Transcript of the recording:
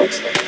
Excellent.